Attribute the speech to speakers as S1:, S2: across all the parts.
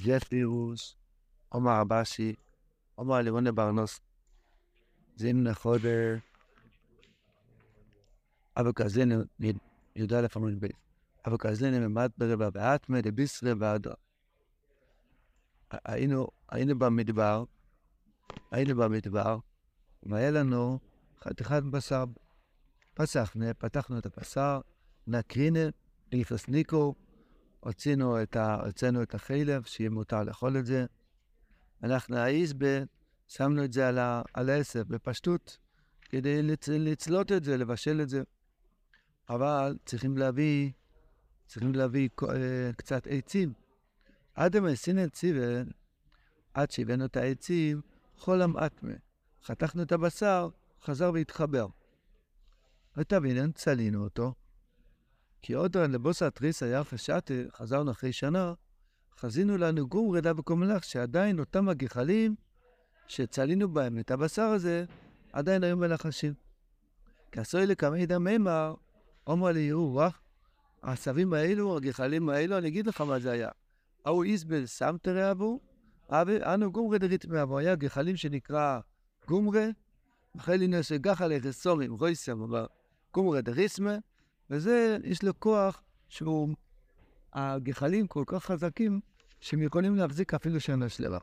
S1: ג'פירוס, עומר אבשי, עומר לירונה ברנוס, זין נחודר, אבל כזין י"א עמוד בייס. אבל כזין ממד ברבע באטמה דביסרא ועדו. היינו, היינו במדבר, היינו במדבר, והיה לנו חתיכת בשר. פסחנו, פתחנו את הבשר, נקרינה, ניקו, הוצאנו את, ה, את החלב, שיהיה מותר לאכול את זה. אנחנו האיזבה, שמנו את זה על, העשב, בפשטות, כדי לצ, לצלות את זה, לבשל את זה. אבל צריכים להביא, צריכים להביא uh, קצת עצים. עד המסין ציוון, עד שהבאנו את העצים, חול המעטמה. חתכנו את הבשר, חזר והתחבר. ותבינן, צלינו אותו. כי עוד לבוסה תריסא ירפה שתה, חזרנו אחרי שנה, חזינו לנו גום רדה וקומלך, שעדיין אותם הגחלים שצלינו בהם את הבשר הזה, עדיין היו מלחשים. כעשוי לקמי דם מימר, אומר לי, וואח, העשבים האלו, הגחלים האלו, אני אגיד לך מה זה היה. ההוא איזבל סמטרי אבו, אנו גומרי דריתמי אבו, היה גחלים שנקרא גומרי, אחרי נעשה גחלי רסורים, רויסם, גומרי דריסמה, וזה, יש לו כוח שהוא, הגחלים כל כך חזקים, שהם יכולים להחזיק אפילו שנה שלמה.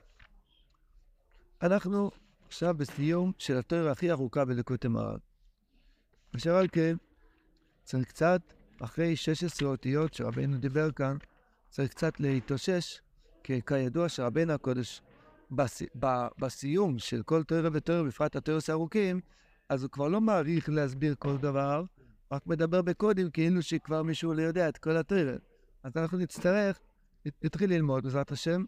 S1: אנחנו עכשיו בסיום של התואר הכי ארוכה בלקוטי מרן. אשר על כן, צריך קצת, אחרי 16 אותיות שרבנו דיבר כאן, צריך קצת להתאושש, כי כידוע שרבנו הקודש, בס... ב... בסיום של כל תואר ותואר, בפרט התוארס הארוכים, אז הוא כבר לא מעריך להסביר כל דבר, רק מדבר בקודים כאילו שכבר מישהו לא יודע את כל התואר. אז אנחנו נצטרך, נתחיל ללמוד בעזרת השם,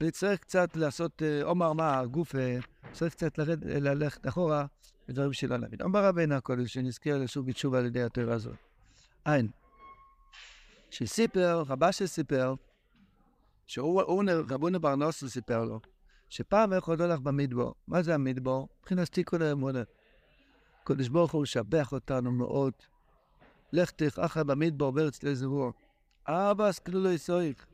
S1: ונצטרך קצת לעשות עומר מה, גוף, צריך קצת ללכת אחורה בדברים שלא נבין. אומר רבנו הקודש, שנזכר לשוב בתשובה על ידי התואר הזאת. אין. שסיפר, רבה שסיפר, שהוא, רבונו בר נוסו סיפר לו, שפעם איך עוד הולך במדבור. מה זה המדבור? מבחינת תיקון האמונה. קדוש ברוך הוא משבח אותנו מאוד. לך תכחה במדבור בארץ לזרוע. אבא סקלו לא יסויך.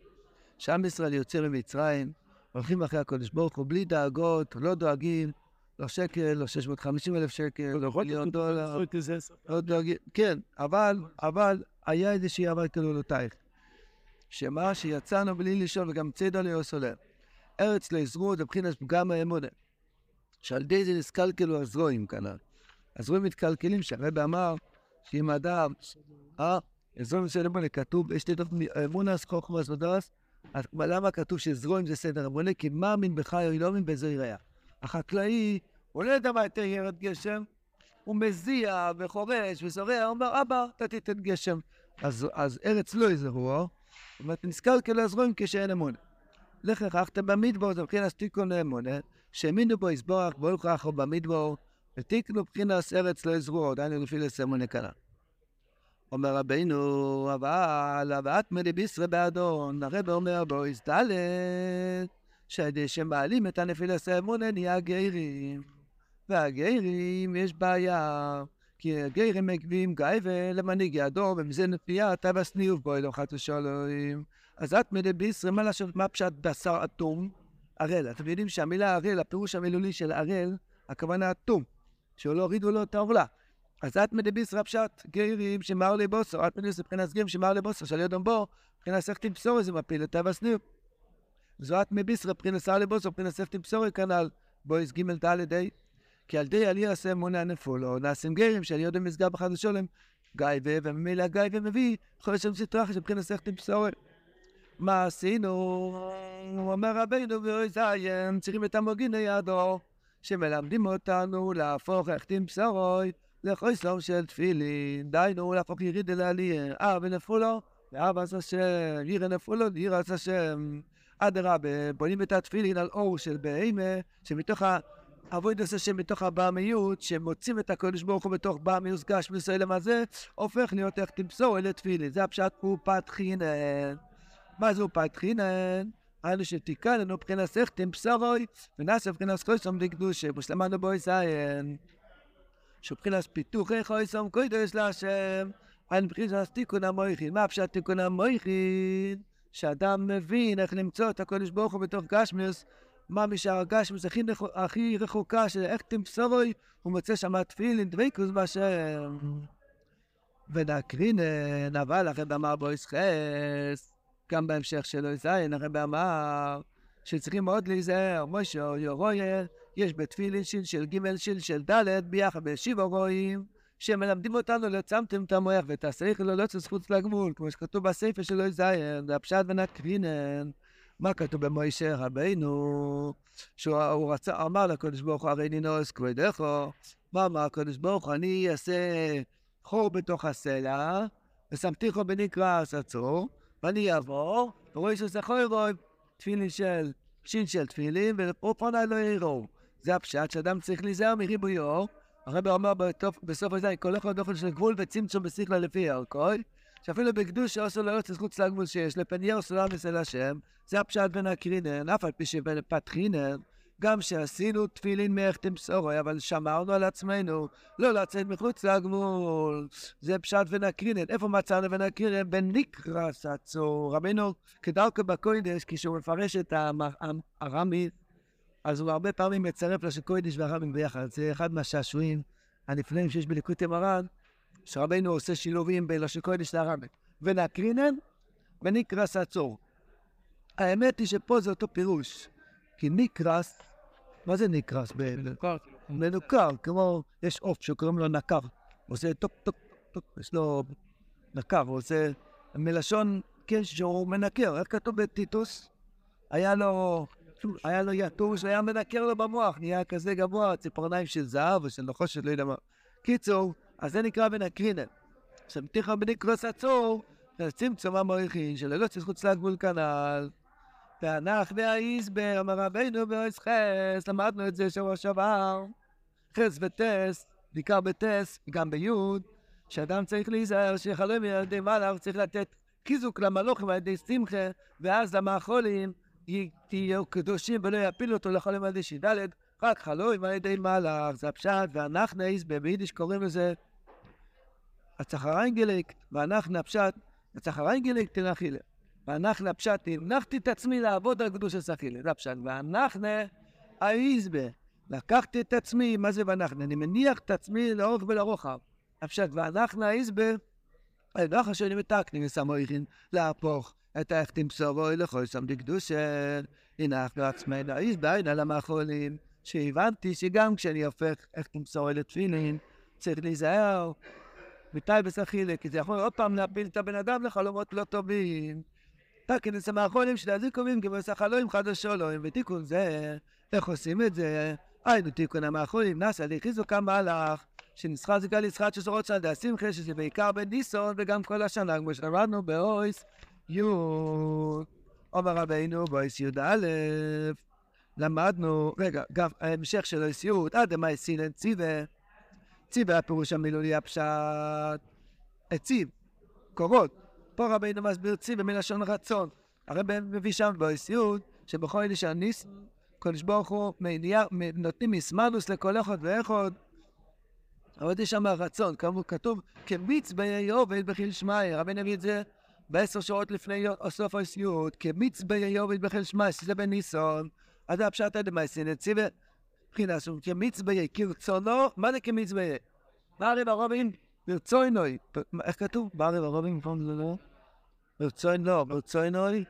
S1: שעם ישראל יוצא ממצרים, הולכים אחרי הקדוש ברוך הוא בלי דאגות, לא דואגים, לא שקל, לא 650 אלף שקל, לא מיליון דולר, לא דואגים, כן, אבל, אבל, היה איזושהי אהבה כלולותייך. שמה שיצאנו בלי לשאול וגם צידו ליוסולר. ארץ לא יזרו מבחינת פגם האמונה. שעל ידי זה נסקלקלו הזרועים כנ"ל. הזרועים מתקלקלים, שהרבא אמר שאם אדם, אה, זרועים של אמונה כתוב, יש לי טוב אמונס חוכמס ודרס, אז למה כתוב שזרועים זה סדר אמונה? כי מאמין בחי או לא מאמין בזה יראה. החקלאי, הוא לא יודע מה יותר ירד גשם, הוא מזיע וחורש וזורע, הוא אומר, אבא, אתה תיתן גשם. אז, אז ארץ לא יזרוע, זאת אומרת, נזכר כלעזרועים כשאין אמונה. לכך במדבור, זה מבחינת תיקון האמונה, שהאמינו בו יסבורך, ברוך אחו במדבור, ותיקנו מבחינת ארץ לא יזרוע, דיינו לפי לסמונה כנ"ל. אומר רבינו, אבל הבאת מדי בישרה באדון, הרב אומר בו, הסתלת, שעדי שמעלים את הנפילת האמונה נהיה גיירים. והגיירים יש בעיה, כי הגיירים מגבים גייבה למנהיג ידו, ומזה נפייה טבס ניוב בו אלו חת ושלום. אז את מדי בישראל, מה לעשות, מה פשט בשר אטום? ערל. אתם יודעים שהמילה ערל, הפירוש המילולי של ערל, הכוונה אטום, שלא הורידו לו את העורלה. אז את מדי בישראל פשט גיירים שמר לבוסר, את בישראל מבחינת גיירים שמר לבוסר, של יודם בו, מבחינת סכתים בשורי זה מפיל את טבס ניוב. וזאת מביסרא מבחינת שר לבוסר, מבחינת סכתים בשורי כנ"ל, בויס ג' ד' ה'. כי על די עלי עשה אמונה נפולו, נעשים גרים שאני יודע מסגר בחד ושולם, גייבה, וממילא גייבה מביא, יכול להיות שם סטרחה שבחינת סכתים בשורי. מה עשינו? אומר רבינו ואוי זיין, צריכים את המוגין לידו, שמלמדים אותנו להפוך הכתים בשרוי לחויסום של תפילין, דיינו להפוך יריד אל העלייה, אה ונפולו, ואבא השם, ירא נפולו, ירא השם. אדרבה, בונים את התפילין על אור של בהמה, שמתוך האבוי נושא שמתוך הבעמיות, שמוצאים את הקודש ברוך הוא בתוך בעמיוס גש מסוילם הזה, הופך להיות איך תמסור אלה תפילין. זה הפשט קופת חינן. מה זה קופת חינן? היינו שתיקנו מבחינת סכתם בשרוי, ונעשה מבחינת חויסום דקדושה, ושלמנו בו יסיין. שבחינת פיתוחי חויסום קודש להשם, על מבחינת תיקון המויכין. מה פשט תיקון המויכין? שאדם מבין איך למצוא את הקודש ברוך הוא בתוך גשמיוס, מה משאר הגשמיוס הכי, הכי רחוקה, שאיך תמסורוי, הוא מוצא שם תפילין, דבקוס בהשם. ונקרינן, אבל הרב אמר בו יסחס, גם בהמשך שלו זין, הרב אמר שצריכים מאוד להיזהר, משה יורויאל, יש בתפילין שיל של ג' שיל של ד', ביחד בשיבו רואים, שמלמדים אותנו לצמתם את המוח ואת השכל לא לצאת חוץ לגמול, כמו שכתוב בספר שלו זין, הפשט ונקרינן. מה כתוב במוישה רבינו? שהוא רצה, אמר לקדוש ברוך הוא, הרי נינוס כבודךו. מה אמר הקדוש ברוך הוא? אני אעשה חור בתוך הסלע, ושמתיכו בנקרס עצור, ואני אעבור, ורואה שזה חוירוי, תפילין של, שין של תפילין, ופרופונה לא יראו. זה הפשט שאדם צריך להיזהר מריבויו. הרב אומר בסוף הזה, כל אחד באופן של גבול וצמצום בשכלה לפי ערכוי, שאפילו בקדוש שעושה לו יוצא זכות לגבול שיש, לפנייר סולם אצל השם, זה הפשט בין הקרינן, אף על פי שבין פתחינן, גם שעשינו תפילין מאיך תמסורי, אבל שמרנו על עצמנו לא לצאת מחוץ לגמול. זה פשט ונקרינן. איפה מצאנו ונקרינן? בנקרס הצור. רבינו, כדרכו בקוידש, כשהוא מפרש את הרמי, אז הוא הרבה פעמים מצרף לשל קוידש והרמי ביחד. זה אחד מהשעשועים הנפלאים שיש בליקוטי מרן, שרבינו עושה שילובים בין לשל קוידש להרמי. ונקרינן, ונקרס הצור. האמת היא שפה זה אותו פירוש. כי נקרס מה זה נקרס?
S2: מנוכר.
S1: מנוכר, כמו, יש עוף שקוראים לו נקר. הוא עושה טוק טוק טוק, יש לו נקר, הוא עושה מלשון, כן, שהוא מנקר. איך כתוב בטיטוס? היה לו, היה לו יתוש, היה מנקר לו במוח, נהיה כזה גבוה, ציפורניים של זהב או של נחושת, לא יודע מה. קיצור, אז זה נקרא בנקרינן. שמתיך בנקרוס עצור, צמצום המוריכין, שללא צזכות לגבול כנ"ל. ואנחנו והאיזבר, אמר רבינו באויס חס, למדנו את זה שבוע שעבר. חס וטס, בעיקר בטס, גם ביוד, שאדם צריך להיזהר שיחלום ילדי מלאך, צריך לתת חיזוק למלוכים על ידי שמחה, ואז למאכולים יהיו קדושים ולא יפילו אותו לחלום על ידי שי"ד, רק חלום על ידי מלאך, זה הפשט, ואנחנו איזבר, ביידיש קוראים לזה הצחריינגליק, ואנחנו הפשט, הצחריינגליק תנחילה. ואנחנו הפשט, הנחתי את עצמי לעבוד על קדוש הסחילה, זה הפשט. ואנחנו האיזבה, לקחתי את עצמי, מה זה ואנחנו? אני מניח את עצמי לאורך ולרוחב. הפשט, ואנחנו האיזבה, חשוב לי מתקנים וסמויכין להפוך את האכתים פסורוי לכל שם דקדושה. הנחנו עצמנו אין על המאכולים, שהבנתי שגם כשאני הופך אכתים פסורוי לתפילין, צריך להיזהר. מתי בסחילה, כי זה יכול עוד פעם להפיל את הבן אדם לחלומות לא טובים. תקנס המאחרונים של הזיכומים כמסך אלוהים חדשו אלוהים ותיקון זה, איך עושים את זה? היינו תיקון המאחרונים נעשה לחיזוק המהלך שנסחר זיקה לצחת שסורות צעדי השמחה שזה בעיקר בניסון וגם כל השנה כמו שלמדנו באויס י' אומר רבינו באויס י"א למדנו, רגע, גם ההמשך של אויס י' עד דמאי סינן ציבה ציבה הפירוש המילולי הפשט הציב, קורות פה רבינו מסביר ציבה מלשון רצון. הרב מביא שם באיסיות, שבכל ידי שהניס, קדוש ברוך הוא נותנים מסמנוס לכל אחד ואחד. אבל יש שם רצון, כאמור כתוב, כמיץ ביובל בחיל שמאי, רבי נביא את זה בעשר שעות לפני סוף האיסיות, כמיץ ביובל בחיל שמאי, שזה בניסון, אז הפשט הדמייסין, הציבה מבחינה כמיץ ביי, כרצונו, מה זה כמיץ ביי? מה הרי ברובין? ברצוינוי, איך כתוב? בערב הרובים, פעם זה לא? ברצוין לא, ברצוינוי.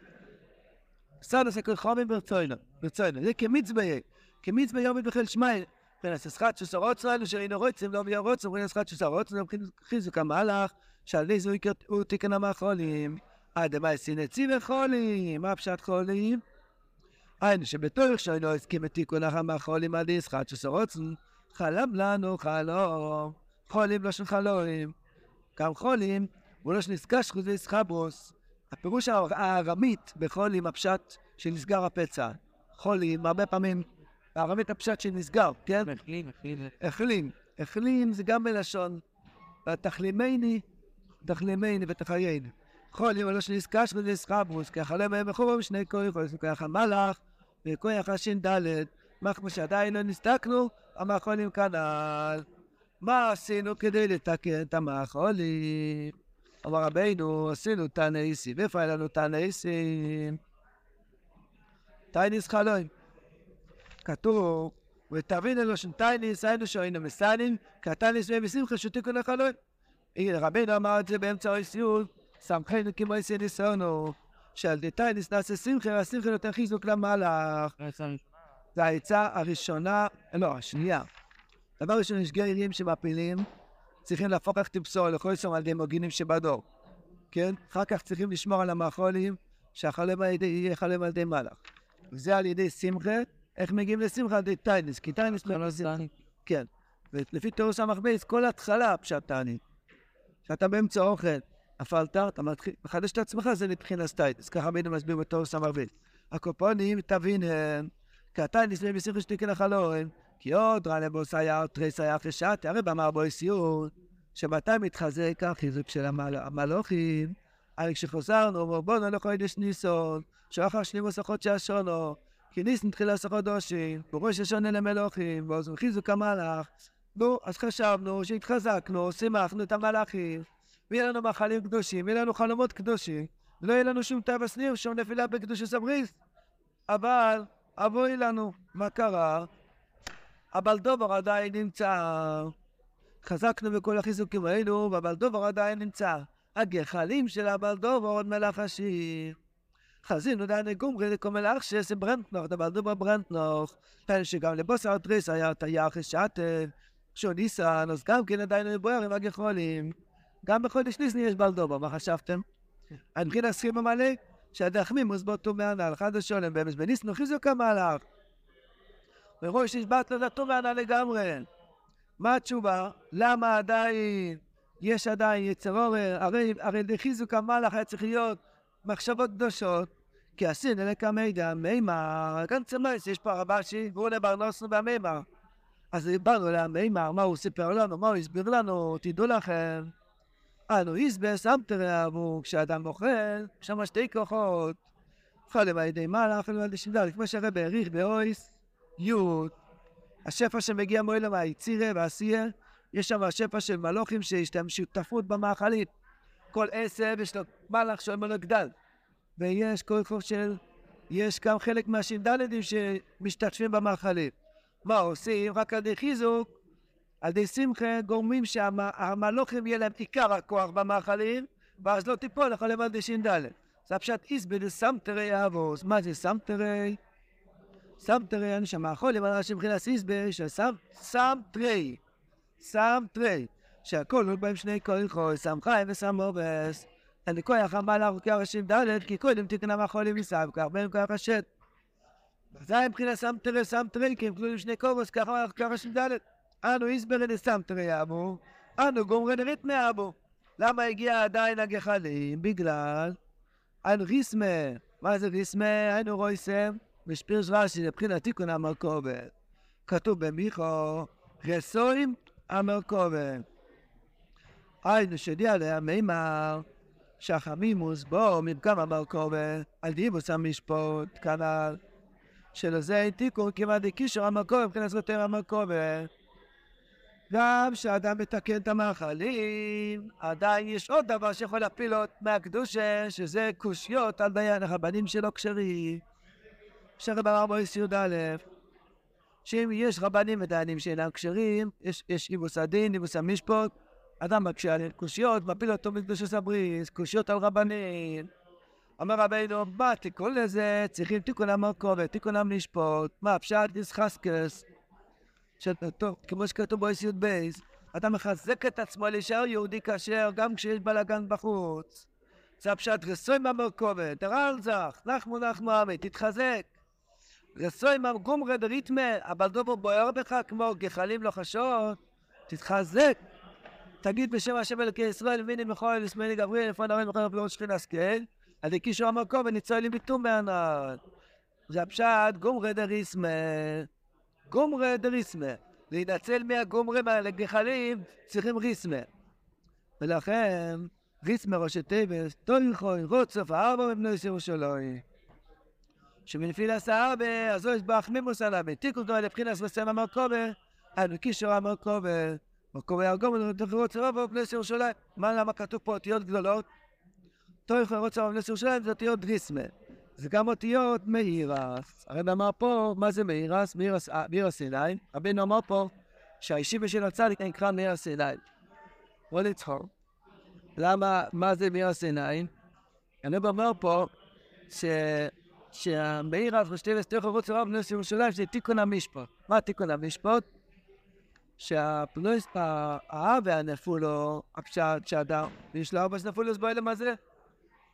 S1: סד עשה כל חומים ברצוינו, ברצוינו. זה כמצביה, כמצביה עומד בחיל שמאי. כן, אז שחת שסורות שלנו שאינו רוצים, לא ביה רוצים, אומרים שחת שסורות שלנו, חיזוק המהלך, שעל זו הוא תיקן המחולים. עד מה סינצי וחולים, מה פשט חולים? היינו שבתורך שהיינו הסכים את תיקון המחולים על ידי שחת שסורות חלם לנו חלום. חולים לא של חלומים. גם חולים, הוא לא שנזקש חוץ ויסחברוס. הפירוש הארמית בחולים הפשט שנסגר הפצע. חולים, הרבה פעמים, הארמית הפשט שנסגר, כן?
S2: החלים, החלים.
S1: החלים. החלים זה גם בלשון. תחלימני, תחלימני ותחייני. חולים, לא שנזקש חוץ ויסחברוס, כי החלם מהם מחורם שני כוחות, כוח המלאך וכוח הש"ד. מה כמו שעדיין לא נסתכנו, המחולים כנ"ל. מה עשינו כדי לתקן את המאכולים? אמר רבינו, עשינו תנאיסים. איפה היה לנו תנאיסים? טייניס חלוים. כתוב, ותבין אלו של טייניס, היינו שהיינו מסנים, כי הטייניס מהם בשמחה שתיקו לחלוים. רבינו אמר את זה באמצע האיסיון, סמכנו כמו איסי ניסיונו, שעל די טייניס נעשה שמחה, והשמחה נותן חיזוק למהלך. זה העצה הראשונה, לא, השנייה. דבר ראשון, יש גרים שמפילים, צריכים להפוך איך טיפסו לכל סום על ידי מוגינים שבדור. כן? אחר כך צריכים לשמור על המאכולים, שהחלום יהיה חלום על ידי מלאך. וזה על ידי שמחה, איך מגיעים לשמחה? על ידי טיינס, כי טיינס. כן. ולפי תירוס המכבס, כל התחלה פשט תענית. כשאתה באמצע אוכל, נפלת, אתה מתחיל, מחדש את עצמך, זה מבחינת טיינס. ככה ביינו מסביר בתירוס המכבס. הקופונים, תבין, כי הטיינס בשמחה שתיקן החלום. כי עוד רע לבוס היה תריס היה חשת, הרי אמר בו סיור, שמתי מתחזק החיזוק של המלוכים? הרי כשחוזרנו, בואו נלך חודש ניסון, שאחר שלימוס החודשי השונו, כי ניסן תחילה סחוד דושים, בראש השונה למלוכים, ועוזרים חיזוק המלאך. נו, אז חשבנו שהתחזקנו, שימחנו את המלאכים, ויהיה לנו מאכלים קדושים, ויהיה לנו חלומות קדושים, לא יהיה לנו שום תו הסניר, שום נפילה בקדוש הסבריס. אבל, אבוי לנו, מה קרה? הבלדובר עדיין נמצא. חזקנו בכל החיזוקים האלו, והבלדובר עדיין נמצא. הגחלים של הבלדובר עוד מלאך השיר. חזינו דייני גומרי לקומל זה ברנטנוך, דבלדובר ברנטנוך. פן שגם לבוסר טריס היה תייר חשעתם. שו ניסן, אז גם כן עדיין מבואר עם הגחולים. גם בחודש ניסן יש בלדובר, מה חשבתם? מבחינת הסכים המלא, שהדחמים מוסבוטו מהנ"ל, חד ושולם, באמס בניסן חיזוק המהלך. וראש נשבעת לדתו וענה לגמרי. מה התשובה? למה עדיין, יש עדיין יצר עורר? הרי, הרי לחיזוק המלאך היה צריך להיות מחשבות קדושות, כי עשין אלקה מידע, מימר, כאן צמאס, יש פה רבשי, והוא לבר נוסנו והמימר. אז דיברנו על המימר, מה הוא סיפר לנו, מה הוא הסביר לנו, תדעו לכם. אנו איזבס אמתרי אבו, כשאדם אוכל, שם שתי כוחות. אוכל על ידי מלאך, על ידי שמדל, כמו שהרב העריך באויס. י', השפע שמגיע מעולם היצירה והעשייה, יש שם השפע של מלוכים שיש להם שותפות במאכלית. כל עשב יש לו מלאך שאומר לו גדל. ויש כל חוב של, יש גם חלק מהש"דדים שמשתתפים במאכלים. מה עושים? רק על ידי חיזוק, על ידי שמחה, גורמים שהמלוכים יהיה להם עיקר הכוח במאכלים, ואז לא תיפול לך לבד ש"ד. זה הפשט איזבד סמטרי אבוס. מה זה סמטרי? סם תרי, אני שם החולים על ראשי מבחינת סיסבר, שסם, סם תרי, סם תרי, שהכל הוא בהם שני כל חוי, סם חי וסם מובס. אני כוח אמר לך כראשים ד' כי קודם תקנה מהחולים מסם, כך בין כוח השט. זה מבחינת סם תרי, סם תרי, כי הם כלולים שני קובוס, ככה אמר לך כראשים ד'. אנו איסברי לסם תרי אבו, אנו גומרי לריתמי אבו. למה הגיע עדיין הגחלים? בגלל אנו ריסמה. מה זה ריסמה? היינו רויסם. בשפירש רש"י לבחינת תיקון המרכובת. כתוב במיכו, רסוים המרכובת. היינו שדיע עליה מימר, שהחמימוס בו מפגם המרכובת, על דיבוס המשפוט, כנ"ל. שלזה אין תיקון כמעט דקישור המרכובת מבחינת זכותר המרכובת. גם כשאדם מתקן את המאכלים, עדיין יש עוד דבר שיכול להפיל עוד מהקדושה, שזה קושיות על דיין הרבנים שלא כשרים. שהרב אמר י"א, שאם יש רבנים ודיינים שאינם כשרים, יש, יש איבוס הדין, איבוס המשפוט, אדם מקשה על קושיות, מפיל אותו מקדושת הבריס, קושיות על רבנים. אמר רבינו, מה תיקון לזה? צריכים תיקון המרכובת, תיקון המשפוט, מה פשט דיסחסקס. כמו שכתוב בויס י"ב, אתה מחזק את עצמו להישאר יהודי כשר גם כשיש בלאגן בחוץ. זה הפשט רסוי מהמרכובת, הרל זך, נחמו נחמו עמי, תתחזק. רסוי גומרד דריתמה, אבל דובו בוער בך כמו גחלים לוחשות, תתחזק. תגיד בשם השם אלוקי ישראל, ויני מכל ישמעאלי גבריאל, לפון הרן מכל פירות שכינה השכל, על קישור המקום וניצולים ביטום בענן. זה הפשט גומרי דריסמה, גומרי דריסמה. להינצל מהגומרים האלה, גחלים, צריכים ריסמה. ולכן, ריסמה ראשי טבס, תולכוי, רוצף, ארבע מבני ירושלים. שמנפילה סעבה, אז יש באחמימוס עליו, תיקו כבר לבחינס וסם המרכובה, אנו קישור המרכובה, מקום ירגום, תוכו צרוב ובנס ירושלים. מה, למה כתוב פה אותיות גדולות? תוכו צרוב ובנס ירושלים זה אותיות דריסמה. זה גם אותיות מאירס. הרב אמר פה, מה זה מאירס? מאירס אה, סיני. רבינו אמר פה שהישיבה של הצדיק נקרא מאירס סיני. בוא לצחור. למה, מה זה מאירס סיני? הרב אומר פה ש... שהמאיר על חשתי וסתיך רוץ רב נס ירושלים זה תיקון המשפט. מה תיקון המשפט? שהפלוס, האב והנפולו, הפשט שאדם, יש לו ארבע שנפולוס בו אלם הזה.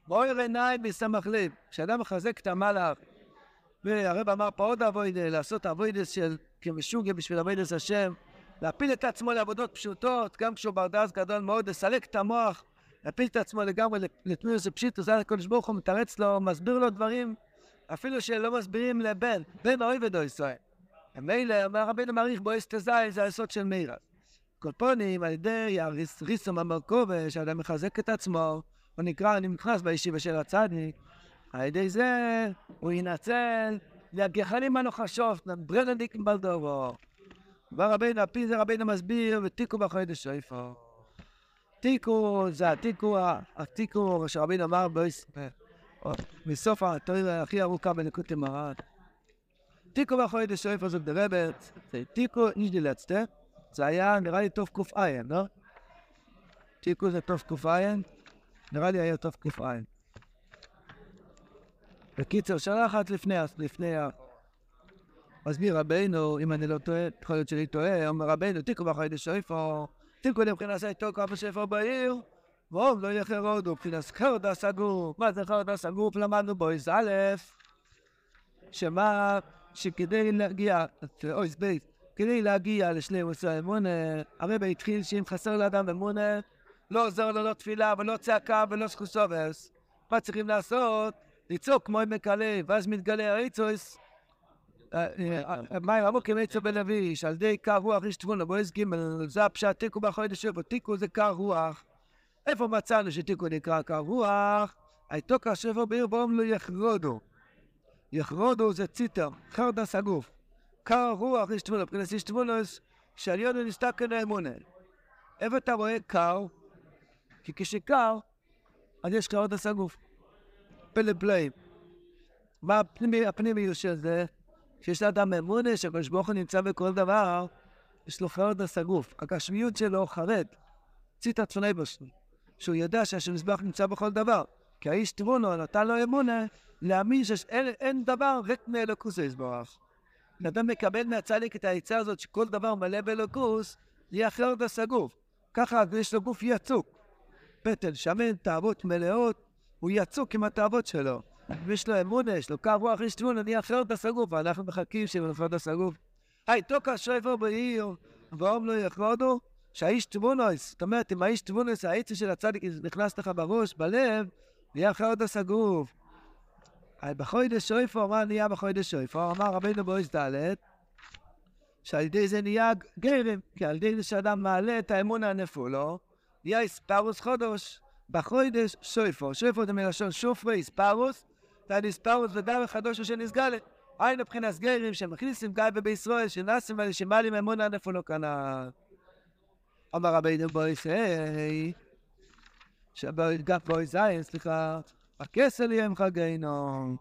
S1: מאויר עיניים מסמך לב, כשאדם מחזק את המלאך, והרב אמר פה עוד אבוידה, לעשות אבוידס של כמשוגע בשביל אבוידס השם, להפיל את עצמו לעבודות פשוטות, גם כשהוא ברדס גדול מאוד, לסלק את המוח, להפיל את עצמו לגמרי לתמיוס ופשיטוס, אז הקדוש ברוך הוא מתרץ לו, מסביר לו דברים, אפילו שלא מסבירים לבן, בן אוהב את ישראל. מילא, אומר רבינו מעריך בו אסתזאי, זה היסוד של מירה. כל פונים, על ידי הריסום המרכובה, שאדם מחזק את עצמו, הוא נקרא, אני נכנס בישיבה של הצדיק, על ידי זה הוא ינצל והגחלים הנוחשות, ברנדיק בלדובו. בא רבינו, הפי זה רבינו מסביר, ותיקו בחודש שויפו. תיקו זה התיקו, התיקו שרבינו אמר מסוף התיאוריה הכי ארוכה בנקודת מרן. תיקו בחודש שויפו זאת דרבת, תיקו איש דילצתה, זה היה נראה לי טוב ק"ע, לא? תיקו זה טוב ק"ע, נראה לי היה טוב ק"ע. בקיצר, שנה אחת לפני, לפני ה... מסביר רבנו, אם אני לא טועה, יכול להיות שאני טועה, אומר רבנו, תיקו בחודש שויפו, תיקו לבחינת תיקו כמה שפר בעיר, ואום לא יחר הודו, מבחינת חרדה סגור. מה זה חרדה סגור? למדנו בויז א', שמה, שכדי להגיע, אוי בית, כדי להגיע לשלימוס האמונה, הרב התחיל שאם חסר לאדם אמונה, לא עוזר לו לא תפילה ולא צעקה ולא סחוסובס. מה צריכים לעשות? לצעוק כמו עם מקלה, ואז מתגלה האיצוס. מים עמוק עם עצו בן אביש, על ידי קר רוח איש תבונה, בועז ג', זה הפשט, תיקו בחודש שבו, תיקו זה קר רוח. איפה מצאנו שתיקו נקרא קר רוח? הייתו כשפר בעיר באום לא יחרודו. יחרודו זה ציטר, חרדס הגוף. קר רוח איש תבונה, מבחינת איש תבונוס, שעליונו נסתכל האמונה. איפה אתה רואה קר? כי כשקר, אז יש חרדס הגוף. פלא פלאים. מה הפנימיות של זה? שיש לאדם אמונה שהקדוש ברוך הוא נמצא בכל דבר, יש לו חרדס הגוף. הגשמיות שלו חרד. ציטה צפוני בשני. שהוא יודע שהשמזבח נמצא בכל דבר. כי האיש טרונו נתן לו אמונה להאמין שאין דבר ריק מאלוקוס יסברך. אדם מקבל מהצדיק את העצה הזאת שכל דבר מלא באלוקוס, יהיה אחרת הסגוף. ככה יש לו גוף יצוק. פטל, שמן, תאוות מלאות, הוא יצוק עם התאוות שלו. ויש לו אמונה, יש לו קו רוח איש תבונה, נהיה אחרת הסגוף, ואנחנו מחכים שיהיה אחרת הסגוף. היי, תוקע שויפר בעיר, ואום לא יכרודו, שהאיש תבונוס, זאת אומרת, אם האיש תבונוס, העצה של הצדיק נכנס לך בראש, בלב, נהיה חרדס הגוף. בחוידש שויפו, מה נהיה בחוידש שויפו? אמר רבינו בויס ד' שעל ידי זה נהיה גרם, כי על ידי זה שאדם מעלה את האמון הנפולו, נהיה איספרוס חודש. בחוידש שויפו, שויפו זה מלשון שופרי איספרוס, זה איספרוס ודם החדוש שנסגלת. היינו מבחינת גרים שמכניסים גיא ובישראל, שנאסים על שמעלים אמון הנפולו כנ"ל. אמר רבינו בויסי, בוי זין, סליחה, הכסל יהיה חגינו.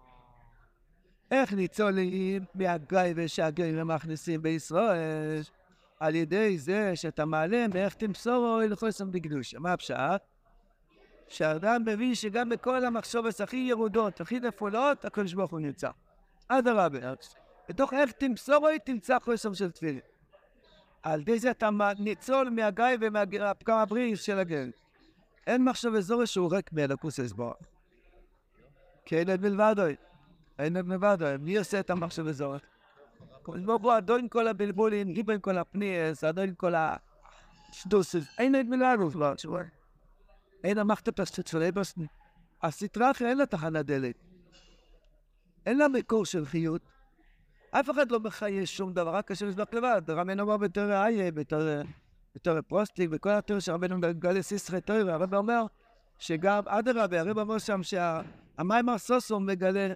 S1: איך ניצולים מהגיא ושהגרים מכניסים בישראל? על ידי זה שאתה מעלה מאיך תמסורו אל חוסם בקדושה. מה הפשט? שהאדם מבין שגם בכל המחשבות הכי ירודות, הכי נפולות, הקדוש ברוך הוא נמצא. אדרבה. בתוך איך תמסורו תמצא חוסם של תפילין. על ידי זה אתה ניצול מהגיא ומהפגם הבריאיס של הגן. אין מחשב אזורי שהוא ריק מאלוקוס אסבור. כי אין את מלבדו. אין את מלבדו. מי עושה את המחשב אזורי? כמו בו אדון כל הבלבולים, גיבן כל הפניאס, אדון כל השדוסס. אין את מלבדו. אין המחת פסטת של אבסני. הסטרה אחרי אין לה תחנת דלת. אין לה מקור של חיות. אף אחד לא מחיה שום דבר, רק כאשר נזבח לבד. רבנו אמר בתור איה, בתור פרוסטיק, בכל התיאור שרבנו מגלה סיסרי תיאור, הרב אומר שגם אדרבה, הרב אומר שם שהמים הסוסו מגלה,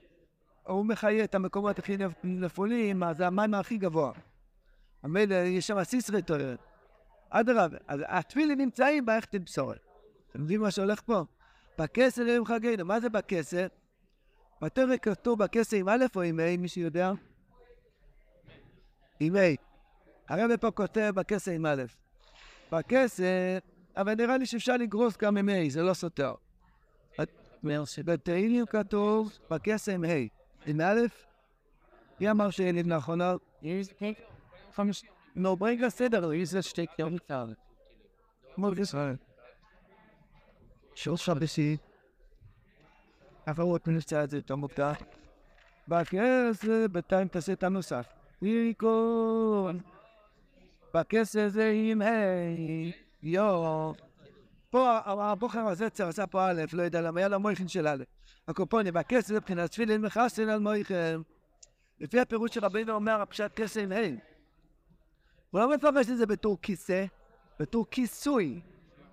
S1: הוא מחיה את המקומות הכי נפולים, אז זה המים הכי גבוה. המילא, יש שם סיסרי תיאור. אדרבה, אז התפילין נמצאים באיך תמסורת. אתם יודעים מה שהולך פה? בכסר יום חגינו. מה זה בכסר? בתורה כתוב בכסר עם א' או עם ה', מי שיודע? עם ה'. הרב פה כותב בכסר עם א'. בכסר, אבל נראה לי שאפשר לגרוס גם עם ה', זה לא סותר. בתהילים כתוב בכסר עם ה'. עם א', מי אמר שאין לאחרונה? נו, ברגע סדר, איזה שתי קילומטר. כמו ישראל. שלושה בשיא. עברות מנוסע את זה יותר מוקדם. בכסף, בינתיים תעשה את הנוסף. ויקון. בכסף זה עם ה' יו. פה הבוחר הזה עשה פה א', לא יודע למה, היה לו מויכן של א'. הקופוני, בכסף זה מבחינת תפילין מחסן על מויכן. לפי הפירוש של רבינו אומר, הפשט כסף עם ה'. הוא לא מפרש את זה בתור כיסא, בתור כיסוי.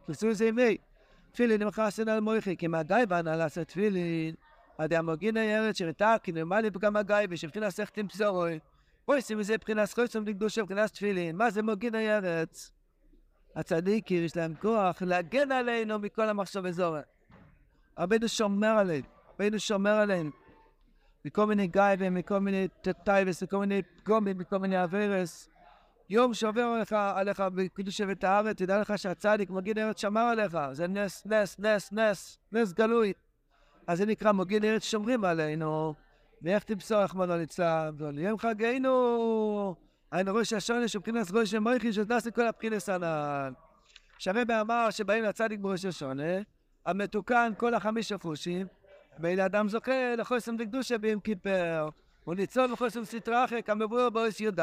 S1: כיסוי זה עם ה'. תפילין מחסן על מויכן, כי מהגיא בנה לעשות תפילין. עד המוגין הירד שריתה, כי נאמר לי פגם הגיא, ושבחינה סכתים פזורוי. בואי שים מזה מבחינת חוסם לקדושה, מבחינת תפילין. מה זה מוגין הירץ? הצדיקים יש להם כוח להגן עלינו מכל המחשב אזורי. רבנו שומר עלינו, רבנו שומר עלינו. מכל מיני גייבים, מכל מיני טייבס, מכל מיני פגומים, מכל מיני אברס. יום שעובר עליך, עליך בקדוש שבט הארץ, תדע לך שהצדיק מגין ארץ שמר עליך. זה נס, נס, נס, נס, נס גלוי. אז זה נקרא מגין ארץ שומרים עלינו. ואיך תמסור רחמנא ליצלן? יום חגנו. היינו ראש השונה שבחינת ראש המויכי שנכנס לכל הבחינס הנ"ל. שהרבא אמר שבאים לצדיק בראש השונה, המתוקן כל החמיש הפושים, ואלה אדם זוכה לחוסם דקדושה ביום כיפר, וניצול בחוסם סטרחק המבואר באוס י"ד.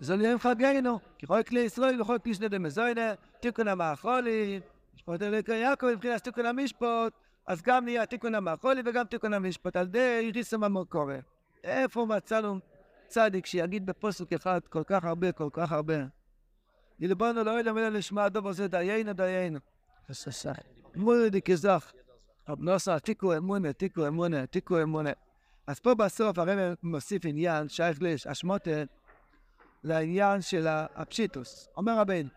S1: זו ליום חגנו, כי כל כלי ישראל וכל כלי שני דמזוינה, תיקון המאכולים, משפט אלוקי יעקב מבחינת תיקון המשפט, אז גם נהיה תיקון המאכולים וגם תיקון המשפט, על די ריסם המקורא. איפה מצאנו צדיק שיגיד בפוסק אחד כל כך הרבה, כל כך הרבה? ילבנו לא אלא אלא לשמע הדוב הזה דיינו דיינו. אמונה דכזך. רב נוסע, תיקו אמונה, תיקו אמונה, תיקו אמונה. אז פה בסוף הרב מוסיף עניין שייך להשמותה לעניין של הפשיטוס. אומר רבינו,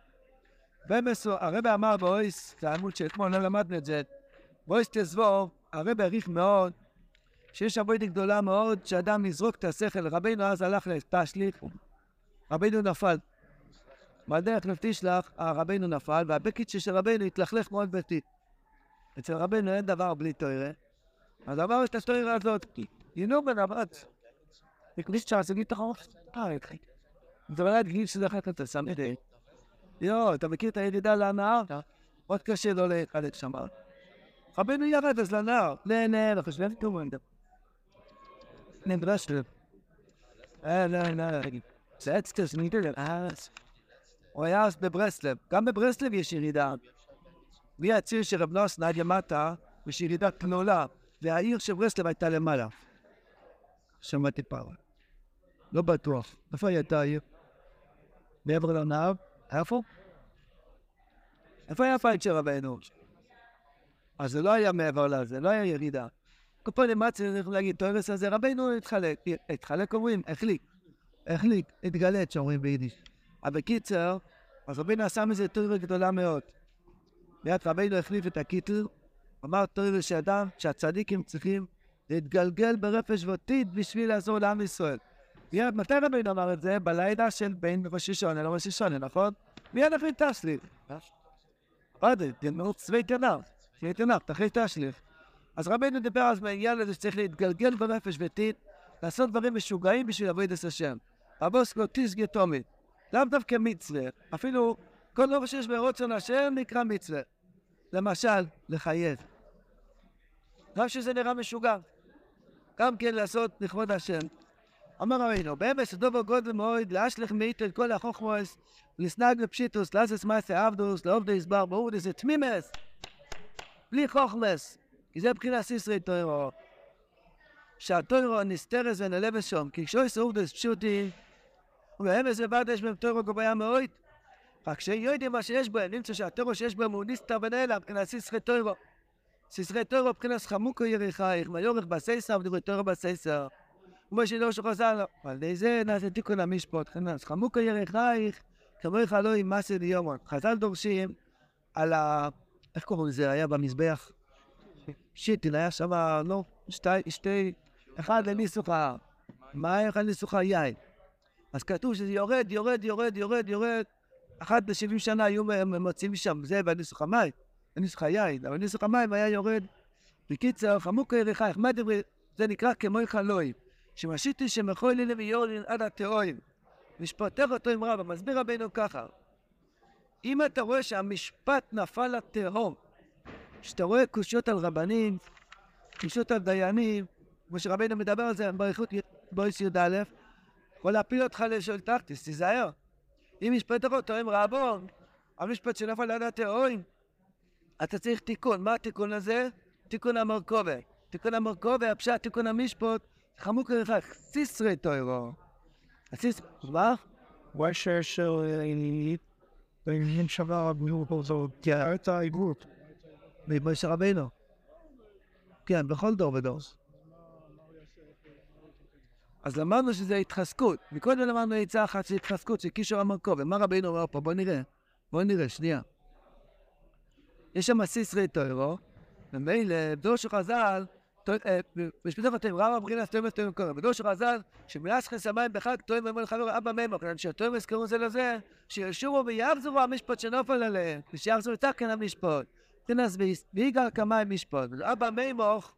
S1: הרב אמר באויס, זה העמוד שאתמול לא למדנו את זה, באויס תזבור, הרב העריך מאוד שיש עבודה גדולה מאוד שאדם יזרוק את השכל. רבינו אז הלך לתשליך, רבינו נפל. בדרך לתשלח, רבינו נפל, והבקיצ'ה של רבינו התלכלך מאוד ביתית. אצל רבינו אין דבר בלי תוירה. הדבר יש את התוירה הזאת. יינו בן אבת. הקדיש צ'ארס, תגיד תחור. זה באמת גיל שזה אחת אתה שם את זה. יואו, אתה מכיר את הידידה לנהר? מאוד קשה לא להיחלק שם. רבינו ירד אז לנהר. לא, לא, אנחנו שניהם כמובן. נדרש לב. אה, לא, לא, זה אצטס, נידר, אה, הוא היה אז בברסלב. גם בברסלב יש ירידה. מי הציר של רב נוס נעד ימטה, יש ירידה תלולה, והעיר של ברסלב הייתה למעלה. שמעתי פעם. לא בטוח. איפה הייתה העיר? מעבר לנהר? איפה? איפה היה פייט של רבנו? אז זה לא היה מעבר לזה, לא היה ירידה. כל פעם למה צריך להגיד, תורס הזה, רבנו התחלק, התחלק אומרים, החליק, החליק, התגלת, שאומרים ביידיש. אבל בקיצר, אז רבינו עשה מזה תורה גדולה מאוד. מיד רבינו החליף את הקיטר, אמר תורה שאדם, שהצדיקים צריכים להתגלגל ברפש ועתיד בשביל לעזור לעם ישראל. מיד, מתי רבינו אמר את זה? בלילה של בין ראש השונה לראש השונה, נכון? מיד תשליך. מה זה? תנור צווי תנר. שיהיה תנר, תחרי תשליך. אז רבינו דיבר אז בעניין הזה שצריך להתגלגל ברפש ועתיד, לעשות דברים משוגעים בשביל לעבוד את השם. הבוס לא תסגי תומי. לאו דווקא מצווה, אפילו כל דבר שיש ברוצון השם נקרא מצווה. למשל, לחייב. גם שזה נראה משוגע. גם כן לעשות לכבוד השם. אמר רבינו, באמס דובר גודל מאוד, להשליך מאיתו את כל החוכמוס, לסנג לפשיטוס, לעשס מעשה עבדוס, לעובדי הסבר, ברור לזה תמימס, בלי חוכמס, כי זה מבחינת סיסרי טוירו. שהטוירו נסתרס ונלבס שום, כי כשאויס עובדוס פשוטי, ובאמס לבד יש בהם טוירו גבויה מאוד. רק שיודעים מה שיש בהם, נמצא שהטוירו שיש בהם הוא נסתר ונעלם, מבחינת סיסרי טוירו. סיסרי טוירו מבחינת חמוקו יריחייך, מיורך בסייסר ודברי טוירו בסייסר. כמו שלא שחוזר לו. על ידי זה נעשה תיקון המשפט, חנס חמוקו יריחייך, כמוך לא עם מסה דיומון. חז"ל דורשים על ה... איך קוראים לזה? היה במזבח? שיטין, היה שם, לא, שתי, שתי, אחד לניסוך המים, אחד לניסוך היין. אז כתוב שזה יורד, יורד, יורד, יורד, יורד. אחת ל-70 שנה היו מוצאים משם, זה בניסוך המים, בניסוך היין, אבל בניסוך המים היה יורד. בקיצר, חמוקי יריחייך, מה? זה נקרא כמו חלואים. שמשיתי שמכוי לי למיורין עד התיאורים. משפטך אותו עם רבא, מסביר רבינו ככה. אם אתה רואה שהמשפט נפל לתהום, שאתה רואה קושיות על רבנים, קושיות על דיינים, כמו שרבינו מדבר על זה באריכות בויס י"א, יכול להפיל אותך לשאול תחתיס, תיזהר. אם משפט אותו עם רבון, המשפט שנפל עד התיאורים, אתה צריך תיקון. מה התיקון הזה? תיקון המרכובה. תיקון המרכובה, הפשט, תיקון המשפט, חמוק לך, סיסרי טוירו. הסיס... מה?
S2: וושר של בעניין שבר הגבול זו תיארת העיגות.
S1: ממשה רבינו. כן, בכל דור ודור. אז למדנו שזה התחזקות. מקודם למדנו עצה אחת של התחזקות, של קישור המרכוב. ומה רבינו אומר פה? בוא נראה. בוא נראה, שנייה. יש שם סיסרי טוירו, ומילא, דור של חז"ל, בשביל אתם רב אמרינס תואם ותואם קורא. בדור של חז"ל, שמלאס חסמיים בחג תואם ואומר לחבר אבא מימו, כיוון שהתואם יזכרו זה לזה, שישובו ויחזרו המשפט שנופל עליהם, ושיחזרו לתקן המשפט. מבחינס ויגאל כמיים משפט. אבא מימוך,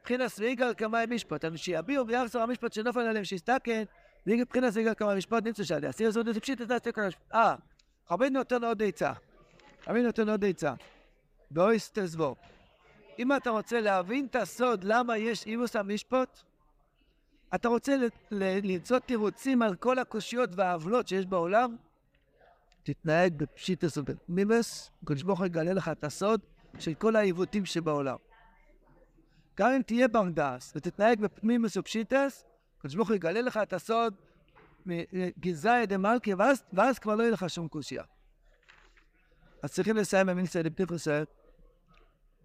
S1: מבחינס ויגאל כמיים משפט. שיביעו ויחזרו המשפט שנופל עליהם, שיסתקן, מבחינס ויגאל כמיים משפט, נמצא. אסיר זאת זה פשיט את התקן המשפט. אה, רבינו נותן עוד עצה. רבינו נותן עוד עצה. באויס תזבור. אם אתה רוצה להבין את הסוד למה יש אימוס המשפט, אתה רוצה למצוא תירוצים על כל הקושיות והעוולות שיש בעולם, תתנהג בפשיטס ובמימוס, הקדוש ברוך הוא יגלה לך את הסוד של כל העיוותים שבעולם. גם אם תהיה ברדס ותתנהג בפמימוס ופשיטס, הקדוש ברוך הוא יגלה לך את הסוד מגזאי דמלכי, ואז, ואז כבר לא יהיה לך שום קושייה. אז צריכים לסיים במינסי דפטיפוסר.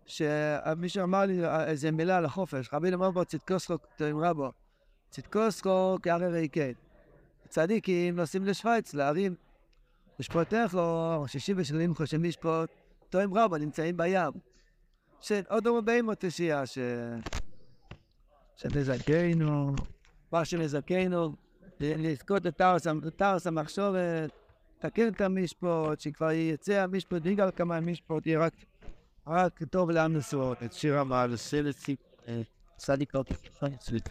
S1: שמישהו אמר לי איזה מילה על החופש, רבי אמר בו צדקוסקו תאמרה בו, צדקוסקו כהרי ריקן. צדיקים נוסעים לשוויץ, לערים. משפטך או שישים ושנים חושבים לשפוט, תואם רבו נמצאים בים. שעוד הרבה תשיע, ש... שנזכנו, מה שנזכנו, לזכות את המחשורת, לתקן את המשפט, שכבר יצא המשפט, בגלל כמה המשפט יהיה רק רק טוב לעם נשואות. את שיר המעל סלצי, צדיק תפסה, צדיק